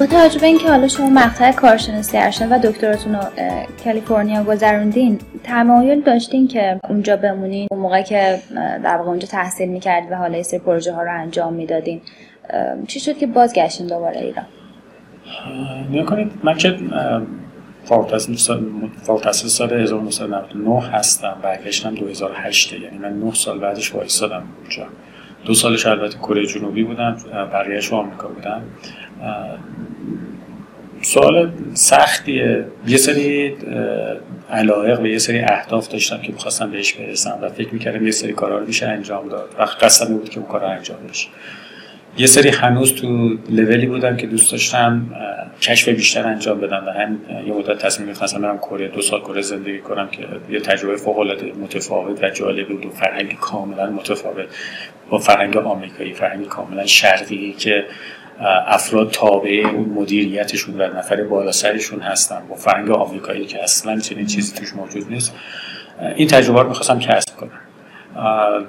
با توجه به اینکه حالا شما مقطع کارشناسی ارشد و دکتراتون رو کالیفرنیا گذروندین تمایل داشتین که اونجا بمونین؟ اون موقع که در واقع اونجا تحصیل می‌کردید و حالا یه سری پروژه ها رو انجام می‌دادین. چی شد که بازگشتین دوباره ایران؟ نیا من که فارغ التحصیل سال 1999 هستم برگشتم 2008 یعنی من 9 سال بعدش وایسادم اونجا. دو سالش البته کره جنوبی بودم بقیهش آمریکا بودم سوال سختیه. یه سری علایق و یه سری اهداف داشتم که می‌خواستم بهش برسم و فکر می‌کردم یه سری کارا رو میشه انجام داد. و قصد بود که اون کار انجام بشه. یه سری هنوز تو لولی بودم که دوست داشتم کشف بیشتر انجام بدم و هم یه مدت تصمیم گرفتم برم کره دو سال کره زندگی کنم که یه تجربه فوق العاده متفاوت و جالب بود و فرهنگ کاملا متفاوت. با فرهنگ آمریکایی فرهنگ کاملا شرقی که افراد تابع اون مدیریتشون و نفر بالا سرشون هستن با فرهنگ آمریکایی که اصلا چنین چیزی توش موجود نیست. این تجربه رو می‌خواستم کسب کنم.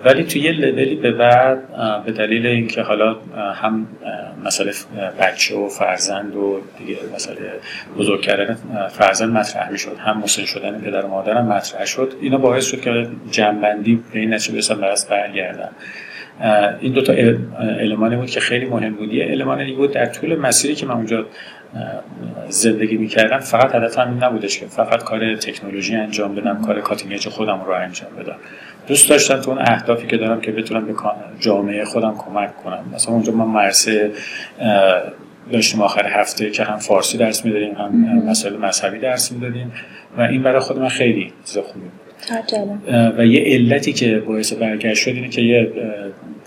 ولی توی یه لولی به بعد به دلیل اینکه حالا هم مسئله بچه و فرزند و دیگه مسئله بزرگ کردن فرزند مطرح می‌شد. هم مسن شدن پدر و مادرم مطرح شد. اینا باعث شد که جنبندی به این نتیجه برسم برگردم این دوتا المانی بود که خیلی مهم بود. یه المان دیگه بود در طول مسیری که من اونجا زندگی می‌کردم فقط هدفم این نبودش که فقط کار تکنولوژی انجام بدم کار کاتینگ خودم رو انجام بدم. دوست داشتم تو اون اهدافی که دارم که بتونم به جامعه خودم کمک کنم. مثلا اونجا ما مرسه داشتیم آخر هفته که هم فارسی درس می‌دادیم هم مسائل مذهبی درس می‌دادیم و این برای خود من خیلی چیز خوبی بود. و یه علتی که باعث برگشت شد اینه که یه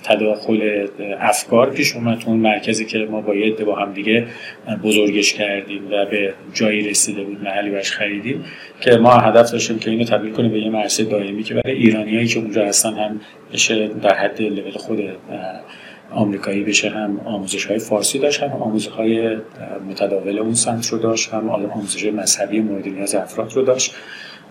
تداخل افکار پیش اومد تو اون مرکزی که ما با یه با هم دیگه بزرگش کردیم و به جایی رسیده بود محلی برش خریدیم که ما هدف داشتیم که اینو تبدیل کنیم به یه مرسه دائمی که برای ایرانیایی که اونجا هستن هم بشه در حد لول خود آمریکایی بشه هم آموزش های فارسی داشت هم آموزش های متداول اون سنت رو داشت هم آموزش مذهبی مورد نیاز افراد رو داشت.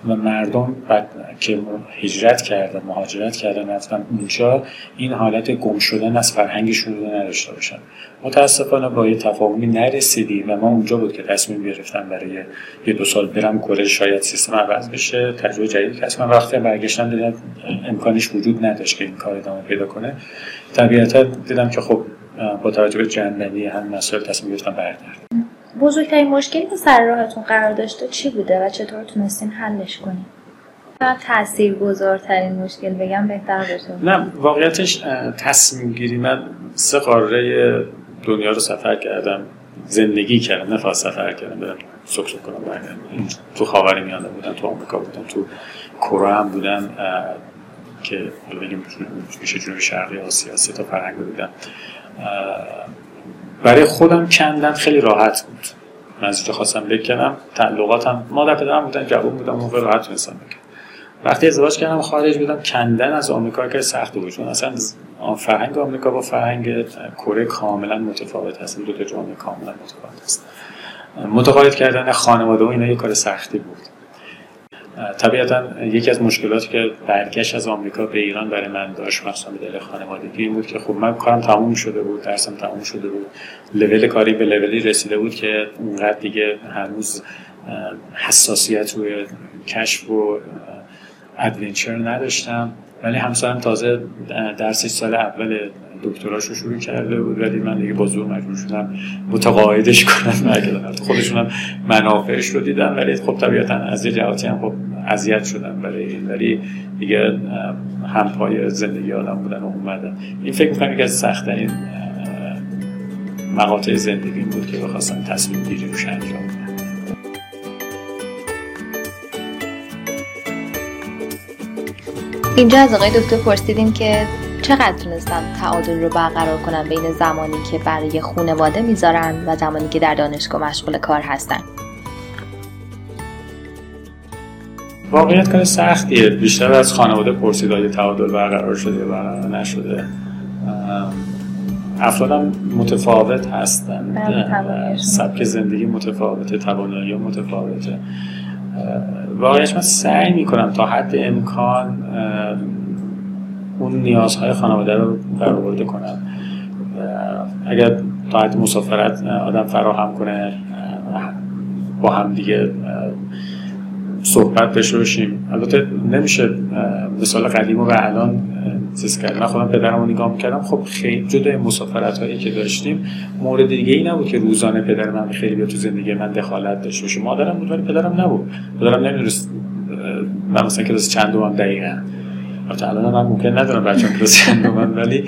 و مردم بعد که هجرت کردن مهاجرت کردن رفتن اونجا این حالت گم شدن از فرهنگشون رو نداشته باشن. متاسفانه با یه تفاهمی نرسیدیم و ما اونجا بود که تصمیم گرفتم برای یه دو سال برم کره شاید سیستم عوض بشه. تجربه جدید که من وقتی برگشتم دیدم امکانش وجود نداشت که این کار ادامه پیدا کنه. طبیعتا دیدم که خب با توجه به جنبندی هم مسائل تصمیم گرفتم برگردم. بزرگترین مشکلی که سر راهتون قرار داشته چی بوده و چطور تونستین حلش کنین؟ تاثیر گذارترین مشکل بگم بهتر باشه نه واقعیتش تصمیم گیری من سه قاره دنیا رو سفر کردم زندگی کردم نه فقط سفر کردم برم سکر کنم برگردم. تو خاور میانه بودم تو آمریکا بودم تو کره هم بودم که بگیم میشه جنوب شرقی آسیا سه تا فرهنگ بودم برای خودم کندن خیلی راحت بود. من از خواستم بکنم تعلقاتم مادر پدرم بودن جوان بودم موقع راحت تونستم بکنم وقتی ازدواج کردم خارج بودم کندن از آمریکا که سخت بود چون اصلا فرهنگ آمریکا با فرهنگ کره کاملا متفاوت هست دو تا جامعه کاملا متفاوت هست متقاعد کردن خانواده و اینا یه کار سختی بود. طبیعتا یکی از مشکلاتی که برگشت از آمریکا به ایران برای من داشت مخصوصا به دل خانوادگی این بود که خب من کارم تموم شده بود درسم تموم شده بود. لول کاری به لولی رسیده بود که اونقدر دیگه هنوز حساسیت روی کشف و ادونچر نداشتم. ولی همسرم تازه درسش سال اول دکتراش رو شروع کرده بود ولی من دیگه با زور مجبور شدم متقاعدش کنم. برگردم خودشون هم منافعش رو دیدم ولی خب طبیعتا از یه جهاتی هم خب اذیت شدم برای ولی دیگه همپای زندگی آدم بودن و اومدن. این فکر می‌کنم یکی از سختترین مقاطع زندگی بود که بخواستم تصمیم گیری روش انجام اینجا از آقای دکتر پرسیدیم که چقدر تونستم تعادل رو برقرار کنم بین زمانی که برای خونواده می‌ذارن و زمانی که در دانشگاه مشغول کار هستن؟ واقعیت کار سختیه. بیشتر از خانواده پرسید آیا تعادل برقرار شده برقرار نشده. افرادم متفاوت هستن. بله، سبک زندگی متفاوته توانایی متفاوته. واقعیت من سعی می‌کنم تا حد امکان اون نیازهای خانواده رو برآورده کنم اگر تا حد مسافرت آدم فراهم کنه با هم دیگه صحبت بشه باشیم. البته نمیشه مثال قدیم و الان چیز کرد. من خودم پدرم رو نگاه می‌کردم. خب خیلی جدا مسافرت هایی که داشتیم مورد دیگه ای نبود که روزانه پدر من خیلی بیاد تو زندگی من دخالت داشته باشه. مادرم بود ولی پدرم نبود. پدرم نمی‌دونست من مثلا کلاس چند دوام دقیقا. البته الان من ممکن ندارم بچه‌م کلاس چند دوام ولی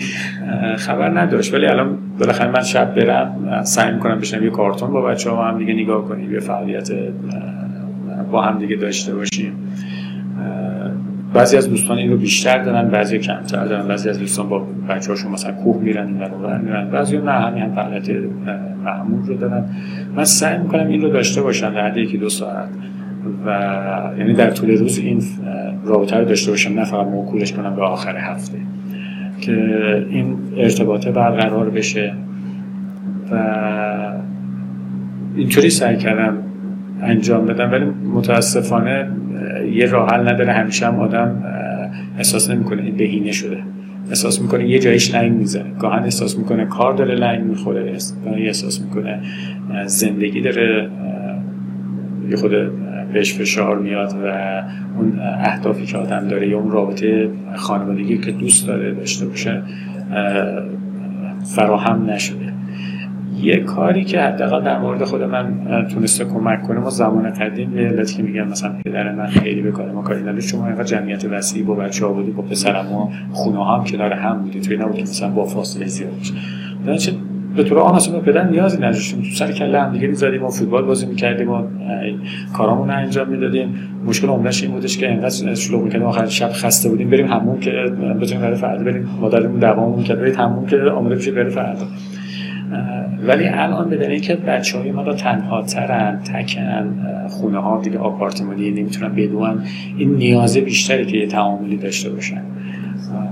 خبر نداشت. ولی الان بالاخره من شب برم سعی می‌کنم بشم یه کارتون با بچه ها هم دیگه نگاه کنیم یه فعالیت با هم دیگه داشته باشیم. بعضی از دوستان این رو بیشتر دارن بعضی کمتر دارن بعضی از دوستان با بچه هاشون مثلا کوه میرن این رو میرن بعضی نه همین هم فعالیت معمول رو دارن. من سعی می‌کنم این رو داشته باشم در یکی دو ساعت. و یعنی در طول روز این رابطه رو داشته باشم نه فقط موکولش کنم به آخر هفته که این ارتباطه برقرار بشه و اینطوری سعی کردم انجام بدم. ولی متاسفانه یه راه حل نداره. همیشه هم آدم احساس نمی‌کنه این بهینه شده. احساس می‌کنه یه جایش لنگ می‌زنه. گاهن احساس می‌کنه کار داره لنگ می‌خوره. گاهی احساس می‌کنه زندگی داره یه خود بهش فشار میاد و اون اهدافی که آدم داره یا اون رابطه خانوادگی که دوست داره داشته باشه فراهم نشده. یه کاری که حداقل در مورد خود من تونسته کمک کنه ما زمان قدیم یه علتی که میگن مثلا پدر من خیلی به کار ما کاری نداره شما اینقدر جمعیت وسیعی با بچه ها بودی با پسرم و خونه هم کنار هم بودی توی نبود که مثلا با فاصله زیاد باشه. به طور آن اصلا پدر نیازی نداشتیم. تو سر کله هم دیگه می‌زدیم و فوتبال بازی می‌کردیم و کارامون رو انجام می‌دادیم. مشکل عمدش این بودش که انقدر شلوغ می‌کردیم. آخر شب خسته بودیم. بریم همون که بتونیم برای فردا بریم مادرمون دوام می‌کرد بریم همون که آماده بشه برای فردا. ولی الان به که بچه های ما تنها ترن تکن خونه ها دیگه آپارتمانی نمی‌تونن بدون این نیازه بیشتری که یه تعاملی داشته باشن.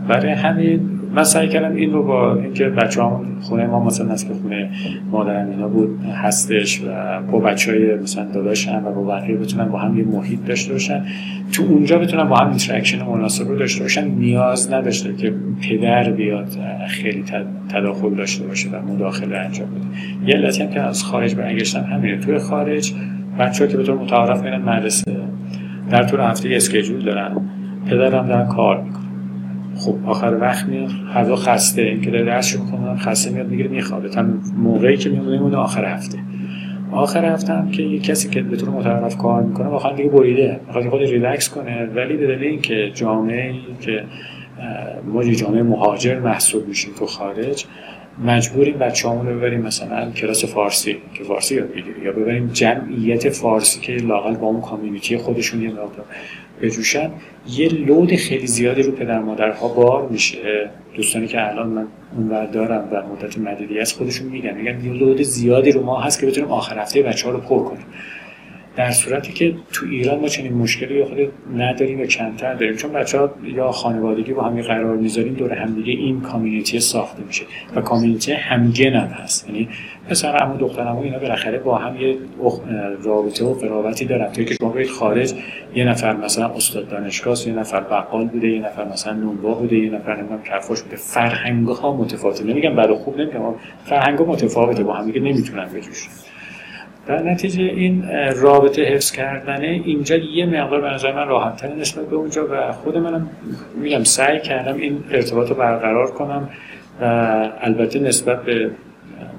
برای همین من سعی کردم این رو با اینکه بچه هم خونه ما مثلا که خونه مادرم اینا بود هستش و با بچه های مثلا داداشم و با بقیه بتونن با هم یه محیط داشته باشن. تو اونجا بتونن با هم interaction مناسب رو داشته باشن. نیاز نداشته که پدر بیاد خیلی تداخل داشته باشه و مداخله انجام بده. یه علتی هم که از خارج برگشتم همینه. توی خارج بچه که به طور متعارف مدرسه در طول هفته schedule دارن. پدرم دارن کار می‌کنن. خب آخر وقت میاد. دو خسته این که داره درسشو می‌کنه خسته میاد می‌گیره میخوابه. تا موقعی که میمونه آخر هفته. آخر هفته هم که یه کسی که به طور متعارف کار می‌کنه واقعا دیگه بریده می‌خواد خود ریلکس کنه ولی به دلیل اینکه جامعه که ما جامعه مهاجر محسوب میشیم تو خارج مجبوریم بچه رو ببریم مثلا کلاس فارسی که فارسی یاد بگیری یا ببریم جمعیت فارسی که لاقل با اون کامیونیتی خودشون یه مقدار بجوشن. یه لود خیلی زیادی رو پدر مادرها بار میشه. دوستانی که الان من اونور دارم و مدت مدیدی از خودشون میگن میگن یه لود زیادی رو ما هست که بتونیم آخر هفته بچه ها رو پر کنیم. در صورتی که تو ایران ما چنین مشکلی خود نداریم و کمتر داریم. چون بچه ها یا خانوادگی با همی قرار می‌ذاریم دور همدیگه این کامیونیتی ساخته میشه و کامیونیتی همگن هم هست. یعنی پسر عمو دختر عمو اینا بالاخره با هم یه رابطه و قرابتی دارن. توی که شما خارج یه نفر مثلا استاد دانشگاه یه نفر بقال بوده یه نفر مثلا نونوا بوده یه نفر نمی‌دونم کفاش بوده. فرهنگ ها متفاوته. نمیگم بد خوب نمیگم فرهنگ ها متفاوته. با هم دیگه نمی‌تونن بجوشن. در نتیجه این رابطه حفظ کردنه اینجا یه مقدار به نظر من راحت نسبت به اونجا و خود منم میگم سعی کردم این ارتباط رو برقرار کنم و البته نسبت به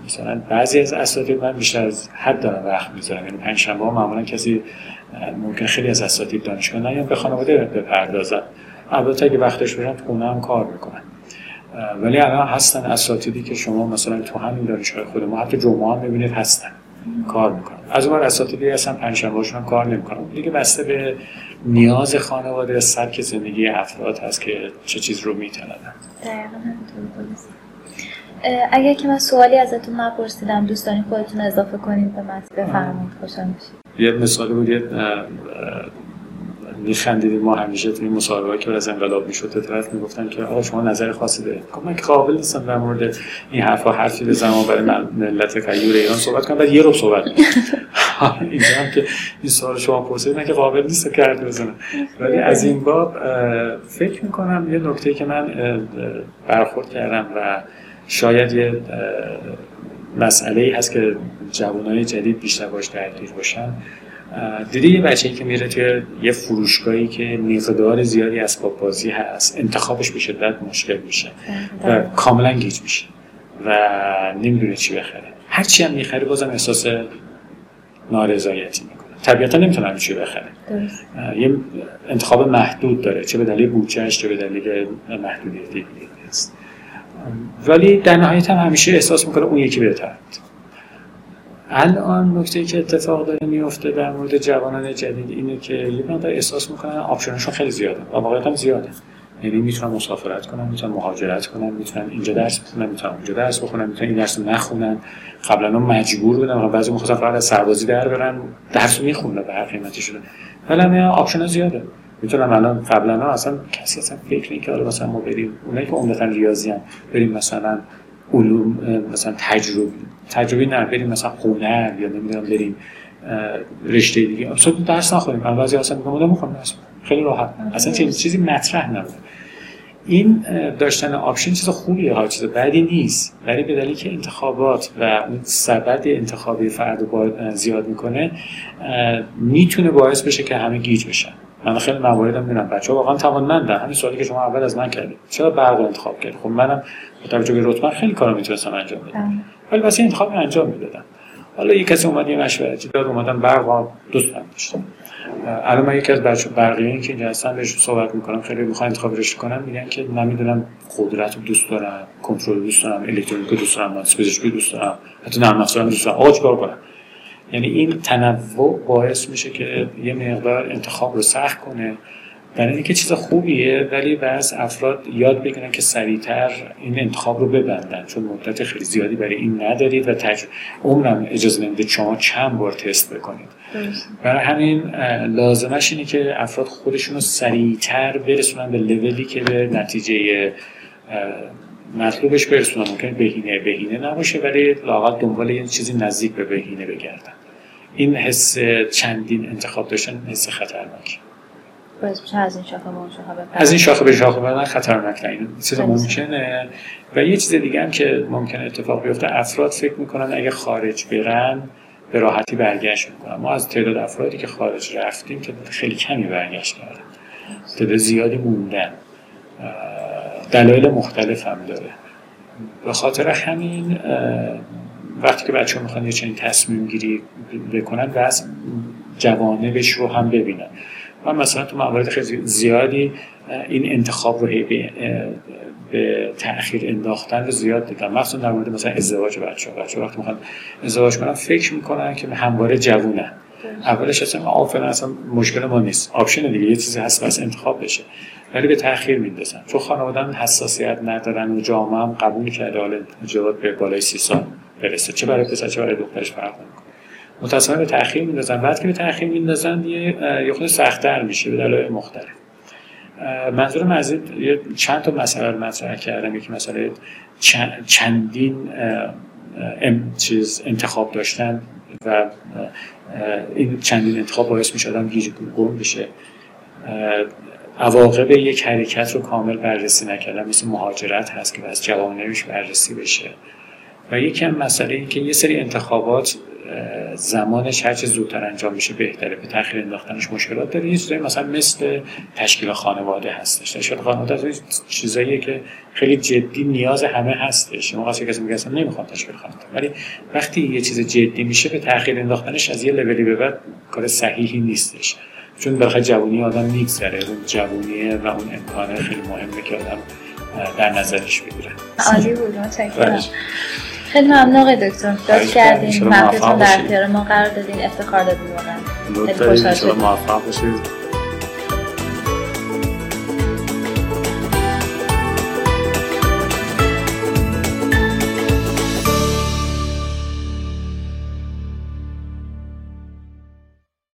مثلا بعضی از اساتید من بیشتر از حد دارم وقت می‌ذارم یعنی پنج شنبه معمولا کسی ممکن خیلی از اساتید دانشگاه نیان به خانواده بپردازن. البته اگه وقتش برن تو خونه هم کار می‌کنن. ولی الان هستن اساتیدی که شما مثلا تو همین دانشگاه خود ما حتی جمعه هم می‌بینید هستن. کار می‌کنن از اون اساتیدی هستن پنجشنبهشون هم کار نمی‌کنن دیگه بسته به نیاز خانواده سبک زندگی افراد هست که چه چیز رو می‌تونن. اگر که من سوالی ازتون نپرسیدم دوستانی خودتون اضافه کنید به من. بفرمایید. خوشحال میشید یه مثالی بود یه میخندیدیم. ما همیشه توی مصاحبه که از انقلاب می‌شد طرف می‌گفتن که آقا شما نظر خاصی دارید. خب من قابل نیستم در مورد این حرفا حرفی بزنم برای ملت غیور ایران صحبت کنم بعد یه رو صحبت اینجا هم که این سوال شما پرسید من که قابل نیستم که حرف بزنم. ولی از این باب فکر می‌کنم یه نکته که من برخورد کردم و شاید یه مسئله هست که جوانای جدید بیشتر باش درگیر باشن. دیدی یه بچه که میره توی یه فروشگاهی که مقدار زیادی اسباب بازی هست انتخابش به شدت مشکل میشه و کاملا گیج میشه و نمی‌دونه چی بخره. هرچی هم می‌خره بازم احساس نارضایتی می‌کنه. طبیعتا نمی‌تونه چی بخره. یه انتخاب محدود داره چه به دلیل بودجهش چه به دلیل محدودیت است ولی در نهایت هم همیشه احساس می‌کنه اون یکی بهتر الان نکته که اتفاق داره میفته در مورد جوانان جدید اینه که یه مقدار احساس می‌کنن آپشنشون خیلی زیاده و واقعیت هم زیاده. یعنی می‌تونن مسافرت کنن می‌تونن مهاجرت کنن می‌تونن اینجا درس بخونن می‌تونن اونجا درس بخونن می‌تونن این درس نخونن. قبلا مجبور بودن بعضی می‌خواستن فقط از سربازی در برن درس می‌خونن به هر قیمتی شده ولی آپشن زیاده. می‌تونم الان قبلا ها اصلا کسی اصلا فکر که حالا مثلا ما بریم اونایی که عمدتا ریاضی هم بریم مثلا علوم مثلا تجربی تجربی نه بریم مثلا هنر یا نمی‌دونم بریم رشته دیگه. اصلا درس نخوریم الان بعضی اصلا میگم نمی‌خوام درس خیلی راحت. اصلا چیزی مطرح نبود. این داشتن option چیز خوبیه. ها چیز بدی نیست. ولی به دلیل که انتخابات و اون سبد انتخابی فرد زیاد می‌کنه می‌تونه باعث بشه که همه گیج بشن. من خیلی مواردم می‌بینم بچه ها واقعا توانمندن همین سوالی که شما اول از من کردید. چرا برق انتخاب کردید؟ خب منم با توجه به رتبه خیلی کارا می‌تونستم انجام بدم. بله. ولی واسه انتخاب انجام می‌دادم. حالا یک کسی اومد یه مشورتی داد اومدن برق دوست داشتم الان من یکی از بچه برقیایی که اینجا هستن بهش صحبت می‌کنم. خیلی می‌خوان انتخاب رشته کنم میگن که نمی‌دونم قدرت دوست دارم کنترل دوست دارم الکترونیک دوست دارم پزشکی دوست دارم حتی نرم افزار دوست دارم. آقا چیکار کنم؟ یعنی این تنوع باعث میشه که یه مقدار انتخاب رو سخت کنه. برای اینکه چیز خوبیه ولی بعض افراد یاد بگیرن که سریعتر این انتخاب رو ببندن. چون مدت خیلی زیادی برای این ندارید و تج... عمرم اجازه نمیده شما چند بار تست بکنید. برای همین لازمش اینه که افراد خودشون رو سریعتر برسونن به لولی که به نتیجه مطلوبش برسونن. ممکن بهینه بهینه نباشه ولی لاقل دنبال یه چیزی نزدیک به بهینه بگردن. این حس چندین انتخاب داشتن حس خطرناکی از این شاخه به اون شاخه از این شاخه به شاخه بردن خطرناک این چیز ممکنه. و یه چیز دیگه هم که ممکنه اتفاق بیفته افراد فکر می‌کنن اگه خارج برن به راحتی برگشت می‌کنن. ما از تعداد افرادی که خارج رفتیم که خیلی کمی برگشت کردن. تعداد زیادی موندن. دلایل مختلف هم داره. به خاطر همین وقتی که بچه ها می‌خوان یه چنین تصمیم گیری بکنن و از جوانبش رو هم ببینن. من مثلا تو موارد خیلی زیادی این انتخاب رو به تاخیر انداختن رو زیاد دیدم. مخصوصا در مورد مثلا ازدواج بچه ها بچه وقتی می‌خوان ازدواج کنن فکر می‌کنن که همواره جوونن. اولش اصلا آفرین اصلا مشکل ما نیست. option دیگه یه چیزی هست بس انتخاب بشه. ولی به تاخیر میندازن. چون خانواده حساسیت ندارن و جامعه هم قبول کرده. حالا جواب به بالای سی سال. برسه. چه برای پسر چه برای دخترش فرق نمی‌کنه. متأسفانه به تاخیر میندازن. بعد که به تاخیر میندازن یه یه خود سختتر میشه به دلایل مختلف. منظورم از یه چند تا مسئله رو مطرح کردم. یکی مسئله چندین چیز انتخاب داشتن و این چندین انتخاب باعث میشه آدم گیج گم بشه. عواقب یک حرکت رو کامل بررسی نکردن. مثل مهاجرت هست که از جوانبش بررسی بشه. و یکی هم مسئله این که یه سری انتخابات زمانش هرچه زودتر انجام میشه بهتره. به تاخیر انداختنش مشکلات داره. یه چیزایی مثلا مثل تشکیل خانواده هستش. تشکیل خانواده از چیزاییه که خیلی جدی نیاز همه هستش. اون کسی میگه اصلا نمی‌خوام تشکیل خانواده. ولی وقتی یه چیز جدی میشه به تاخیر انداختنش از یه لولی به بعد کار صحیحی نیستش. چون بالاخره جوونی آدم میگذره. اون جوونیه و اون امکانه خیلی مهمه که آدم در نظرش بگیره. عالی بود. خیلی ممنون آقای دکتر. داد کردین وقتتون در اختیار ما قرار دادین افتخار دادین واقعا. خیلی خوشحال شدیم. موفق باشید.